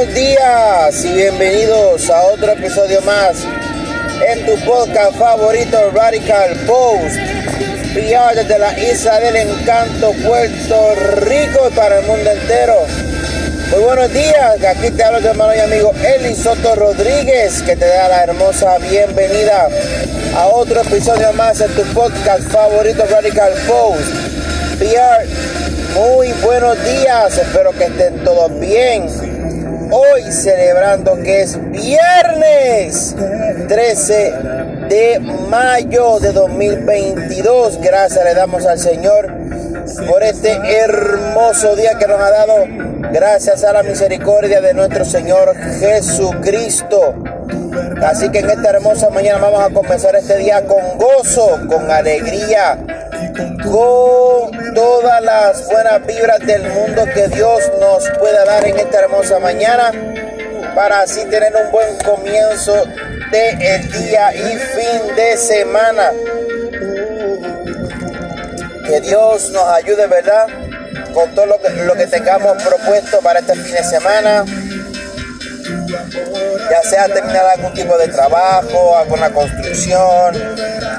buenos días y bienvenidos a otro episodio más en tu podcast favorito Radical Post. PR desde la isla del encanto Puerto Rico para el mundo entero. Muy buenos días, aquí te hablo tu hermano y amigo Eli Soto Rodríguez que te da la hermosa bienvenida a otro episodio más en tu podcast favorito Radical Post. PR, muy buenos días, espero que estén todos bien hoy celebrando que es viernes 13 de mayo de 2022. Gracias le damos al Señor por este hermoso día que nos ha dado. Gracias a la misericordia de nuestro Señor Jesucristo. Así que en esta hermosa mañana vamos a comenzar este día con gozo, con alegría, con todas las buenas vibras del mundo que Dios nos pueda dar en esta hermosa mañana para así tener un buen comienzo de el día y fin de semana. Que Dios nos ayude, ¿verdad? Con todo lo que, lo que tengamos propuesto para este fin de semana ya sea terminar algún tipo de trabajo, alguna construcción,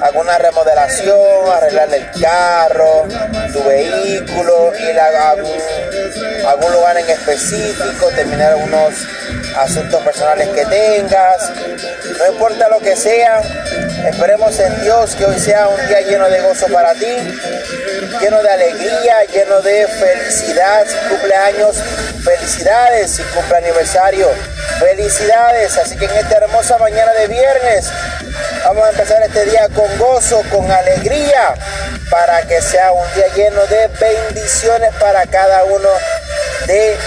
alguna remodelación, arreglarle el carro, tu vehículo, ir a algún, lugar en específico, terminar algunos asuntos personales que tengas, no importa lo que sea, esperemos en Dios que hoy sea un día lleno de gozo para ti, lleno de alegría, lleno de felicidad, si cumpleaños, felicidades, si cumple aniversario, felicidades, así que en esta hermosa mañana de viernes vamos a empezar este día con gozo, con alegría, para que sea un día lleno de bendiciones para cada uno de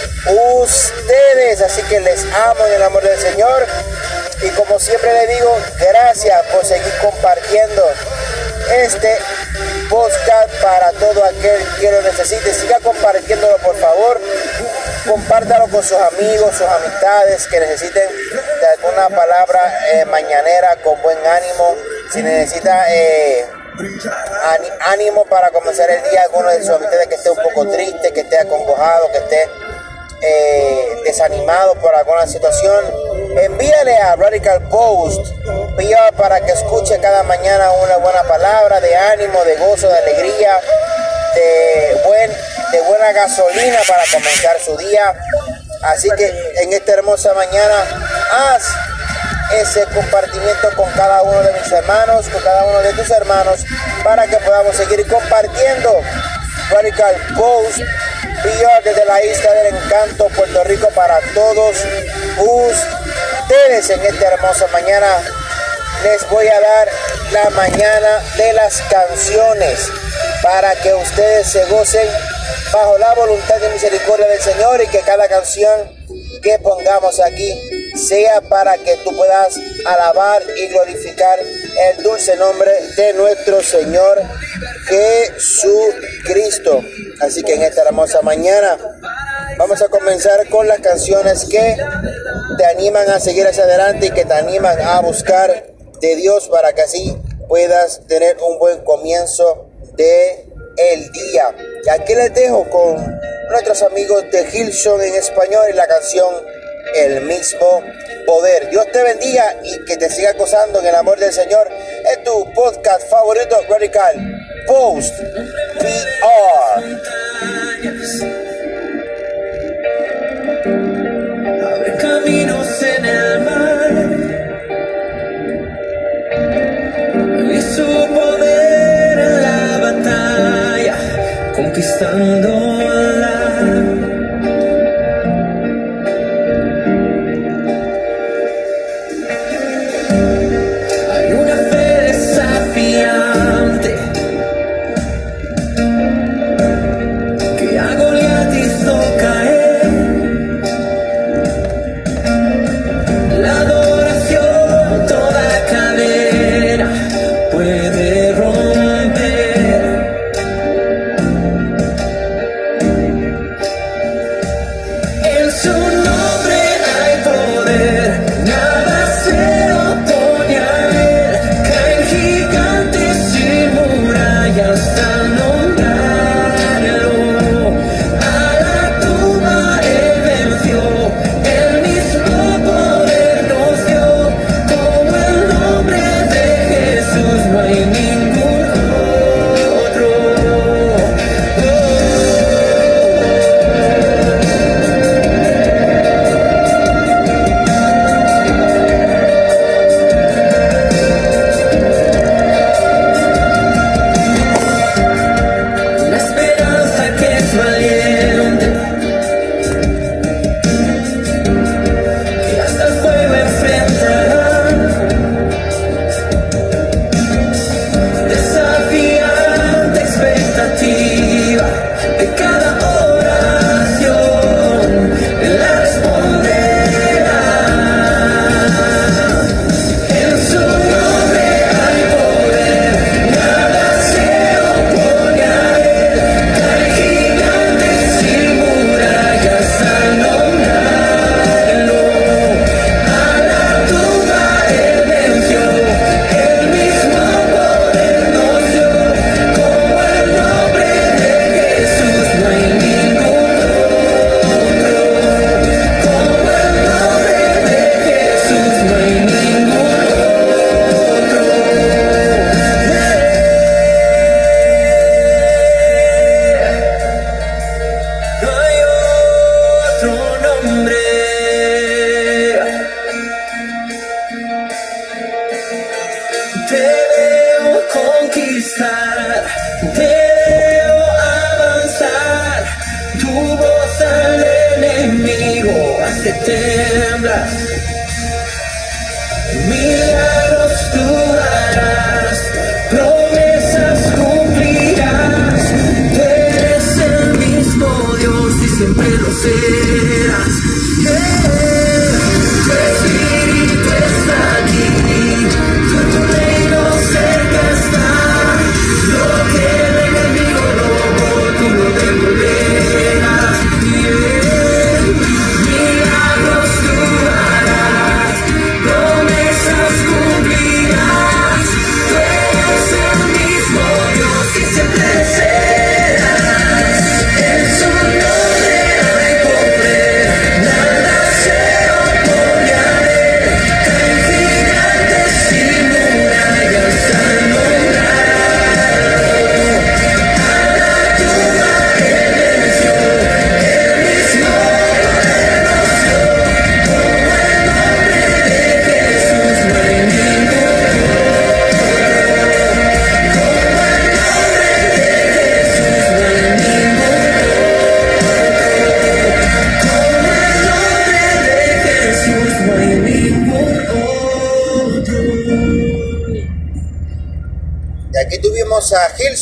ustedes. Así que les amo en el amor del Señor. Y como siempre le digo, gracias por seguir compartiendo este podcast para todo aquel que lo necesite. Siga compartiéndolo, por favor. Compártalo con sus amigos, sus amistades que necesiten de alguna palabra eh, mañanera con buen ánimo. Si necesita eh, ánimo para comenzar el día, alguno de sus amistades que esté un poco triste, que esté acongojado, que esté eh, desanimado por alguna situación, envíale a Radical Post PR para que escuche cada mañana una buena palabra de ánimo, de gozo, de alegría, de, buen, de buena gasolina para comenzar su día. Así que en esta hermosa mañana, haz ese compartimiento con cada uno de mis hermanos, con cada uno de tus hermanos, para que podamos seguir compartiendo Radical Post desde la isla del encanto, Puerto Rico, para todos ustedes en esta hermosa mañana. Les voy a dar la mañana de las canciones para que ustedes se gocen bajo la voluntad y misericordia del Señor y que cada canción que pongamos aquí sea para que tú puedas alabar y glorificar el dulce nombre de nuestro Señor Jesucristo. Así que en esta hermosa mañana vamos a comenzar con las canciones que te animan a seguir hacia adelante y que te animan a buscar de Dios para que así puedas tener un buen comienzo de el día. Y aquí les dejo con nuestros amigos de Gilson en español y la canción El mismo poder. Dios te bendiga y que te siga gozando en el amor del Señor. Es tu podcast favorito radical Post VR. El mar. Y su poder en la batalla, conquistando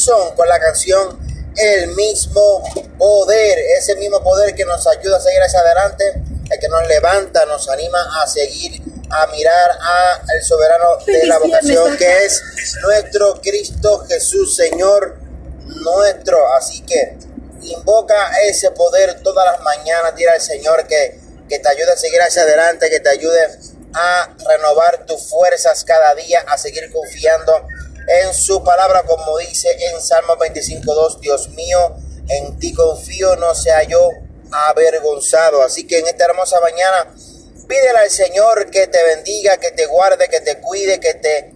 a Hilson con la canción El mismo poder, ese mismo poder que nos ayuda a seguir hacia adelante, el que nos levanta, nos anima a seguir, a mirar a el soberano de la vocación que es nuestro Cristo Jesús, Señor nuestro. Así que invoca ese poder todas las mañanas, tira al Señor que, que te ayude a seguir hacia adelante, que te ayude a renovar tus fuerzas cada día, a seguir confiando en su palabra, como dice en Salmo 25.2, Dios mío, en ti confío, no sea yo avergonzado. Así que en esta hermosa mañana, pídele al Señor que te bendiga, que te guarde, que te cuide, que te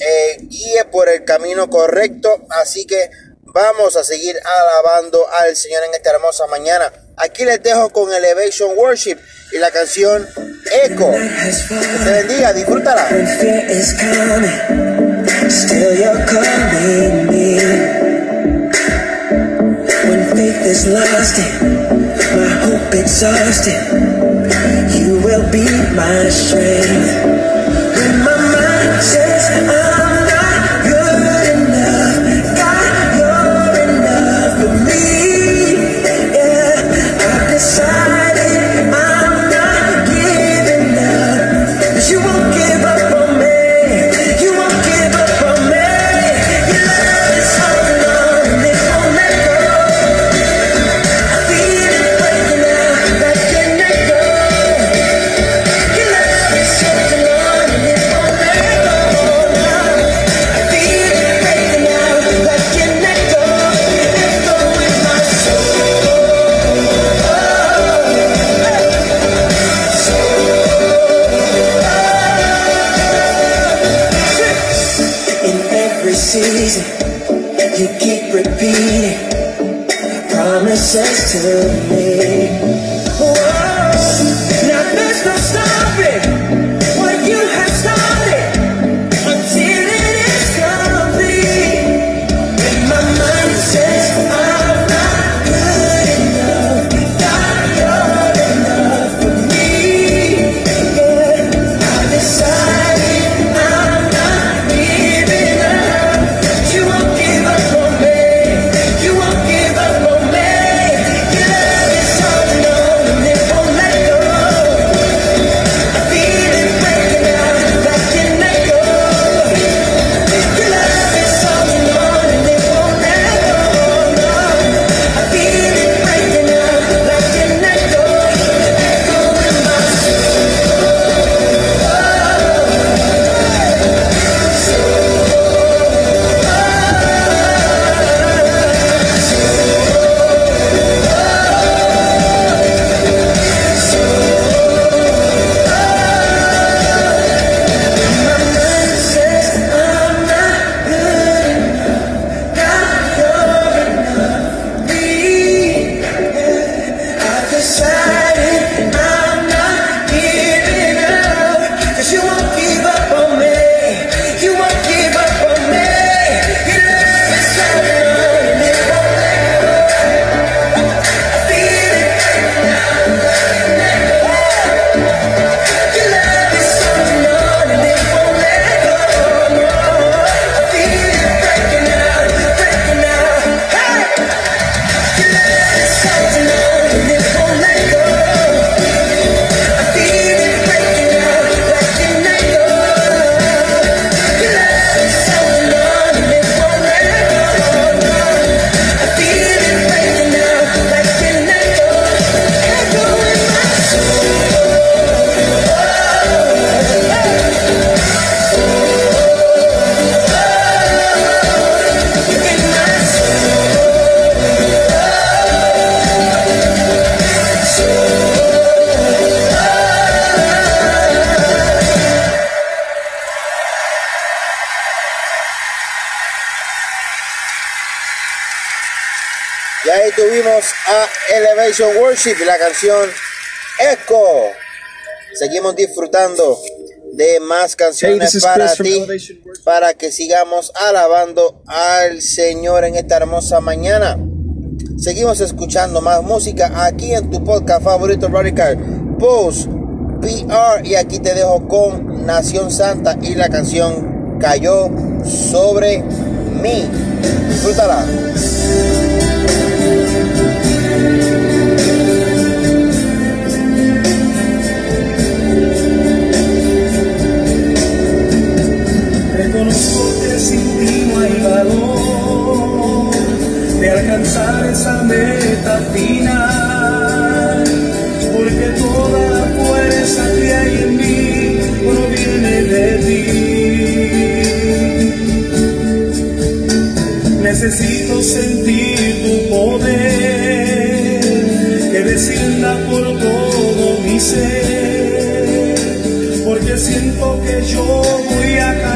eh, guíe por el camino correcto. Así que vamos a seguir alabando al Señor en esta hermosa mañana. Aquí les dejo con Elevation Worship y la canción Echo. Que te bendiga, disfrútala. Still you're calling me. When faith is lost and my hope exhausted, you will be my strength. La canción Echo. Seguimos disfrutando de más canciones para ti, para que sigamos alabando al Señor en esta hermosa mañana. Seguimos escuchando más música aquí en tu podcast favorito Radical Post PR y aquí te dejo con Nación Santa y la canción Cayó sobre mí. Disfrútala. Alcanzar esa meta final, porque toda la fuerza que hay en mí proviene de ti. Necesito sentir tu poder que descienda por todo mi ser, porque siento que yo voy a caer.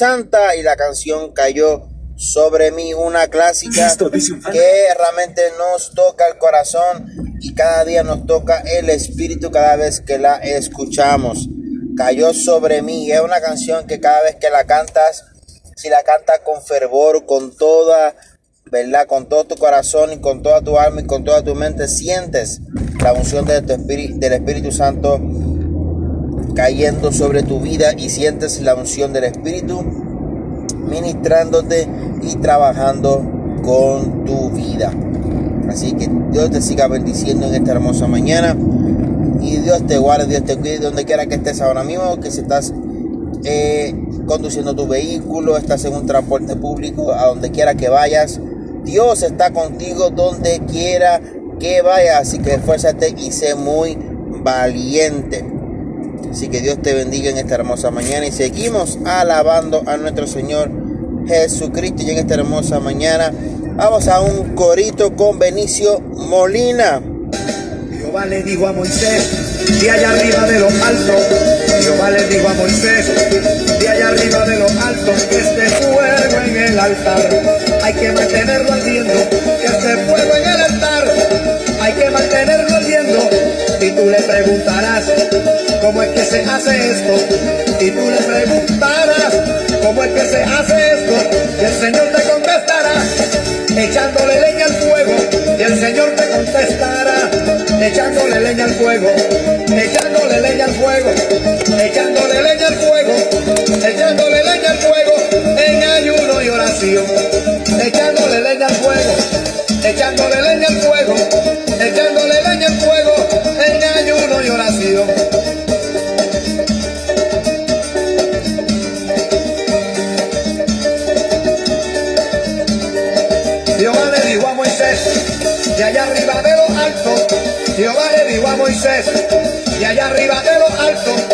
Santa y la canción cayó sobre mí, una clásica que realmente nos toca el corazón y cada día nos toca el espíritu cada vez que la escuchamos. Cayó sobre mí, es una canción que cada vez que la cantas, si la cantas con fervor, con toda, ¿verdad? Con todo tu corazón y con toda tu alma y con toda tu mente, sientes la unción de tu espíritu, del Espíritu Santo cayendo sobre tu vida y sientes la unción del Espíritu ministrándote y trabajando con tu vida. Así que Dios te siga bendiciendo en esta hermosa mañana. Y Dios te guarde, Dios te cuide donde quiera que estés ahora mismo, que si estás eh, conduciendo tu vehículo, estás en un transporte público, a donde quiera que vayas, Dios está contigo donde quiera que vayas. Así que esfuérzate y sé muy valiente. Así que Dios te bendiga en esta hermosa mañana y seguimos alabando a nuestro Señor Jesucristo. Y en esta hermosa mañana vamos a un corito con Benicio Molina. Jehová le dijo a Moisés, de allá arriba de los altos, Jehová le dijo a Moisés, de allá arriba de los altos, que este fuego en el altar, hay que mantenerlo ardiendo, ¿cómo es que se hace esto? Y tú le preguntarás, ¿cómo es que se hace esto? Y el Señor te contestará, echándole leña al fuego, y el Señor te contestará, echándole leña al fuego, echándole leña al fuego, echándole leña al fuego, echándole leña al fuego, en ayuno y oración, echándole leña al fuego, echándole leña al fuego, Jehová le dijo a Moisés, de allá arriba de lo alto,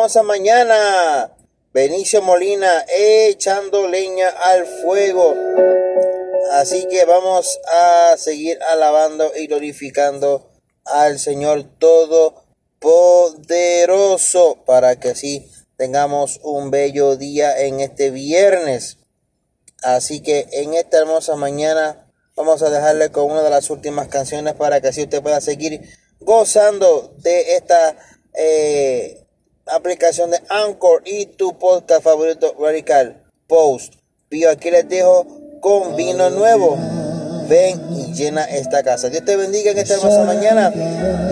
hermosa mañana. Benicio Molina echando leña al fuego. Así que vamos a seguir alabando y glorificando al Señor Todopoderoso para que así tengamos un bello día en este viernes. Así que en esta hermosa mañana vamos a dejarle con una de las últimas canciones para que así usted pueda seguir gozando de esta eh, aplicación de Anchor y tu podcast favorito Radical Post. Yo aquí les dejo con vino nuevo. Ven y llena esta casa. Dios te bendiga en esta hermosa mañana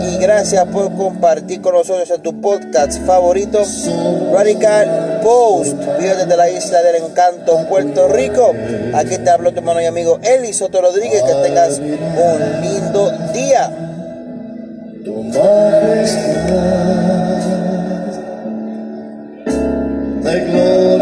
y gracias por compartir con nosotros en tu podcast favorito Radical Post. Vivo desde la isla del encanto, Puerto Rico. Aquí te hablo tu hermano y amigo Eli Soto Rodríguez. Que tengas un lindo día. Tu majestad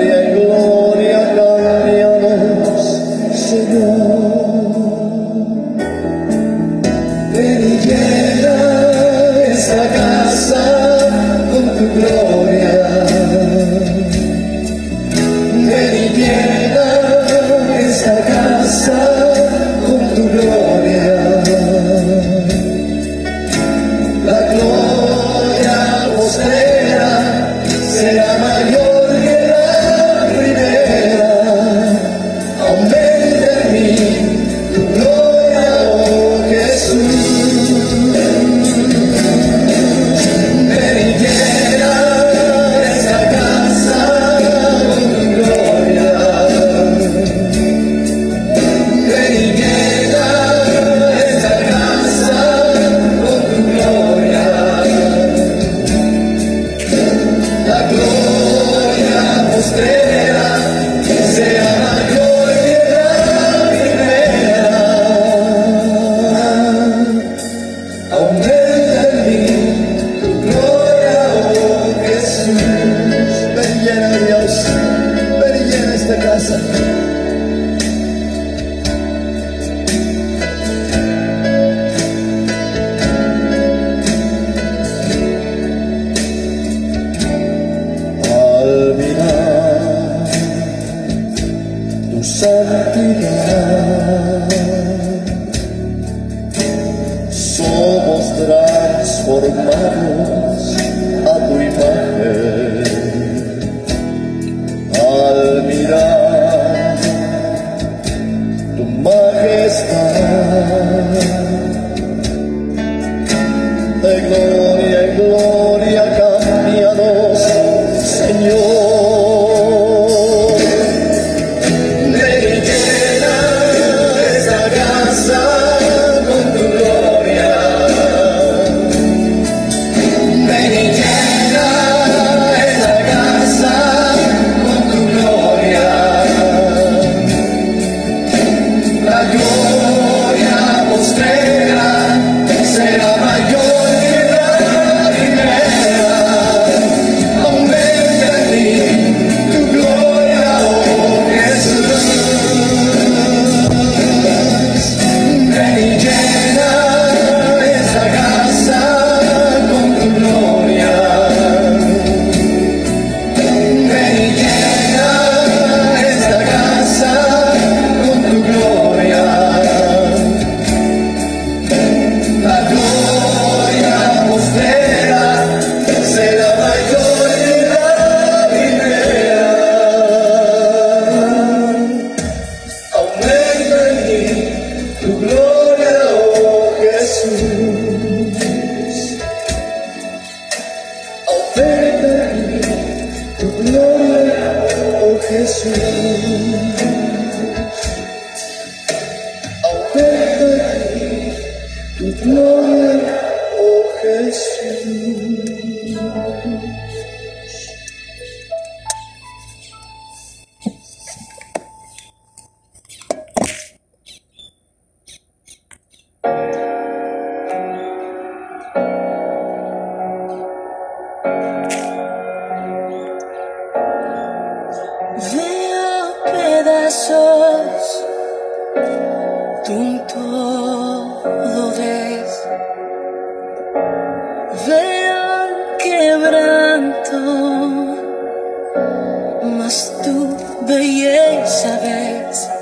saber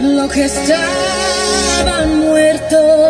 Los que estaban muertos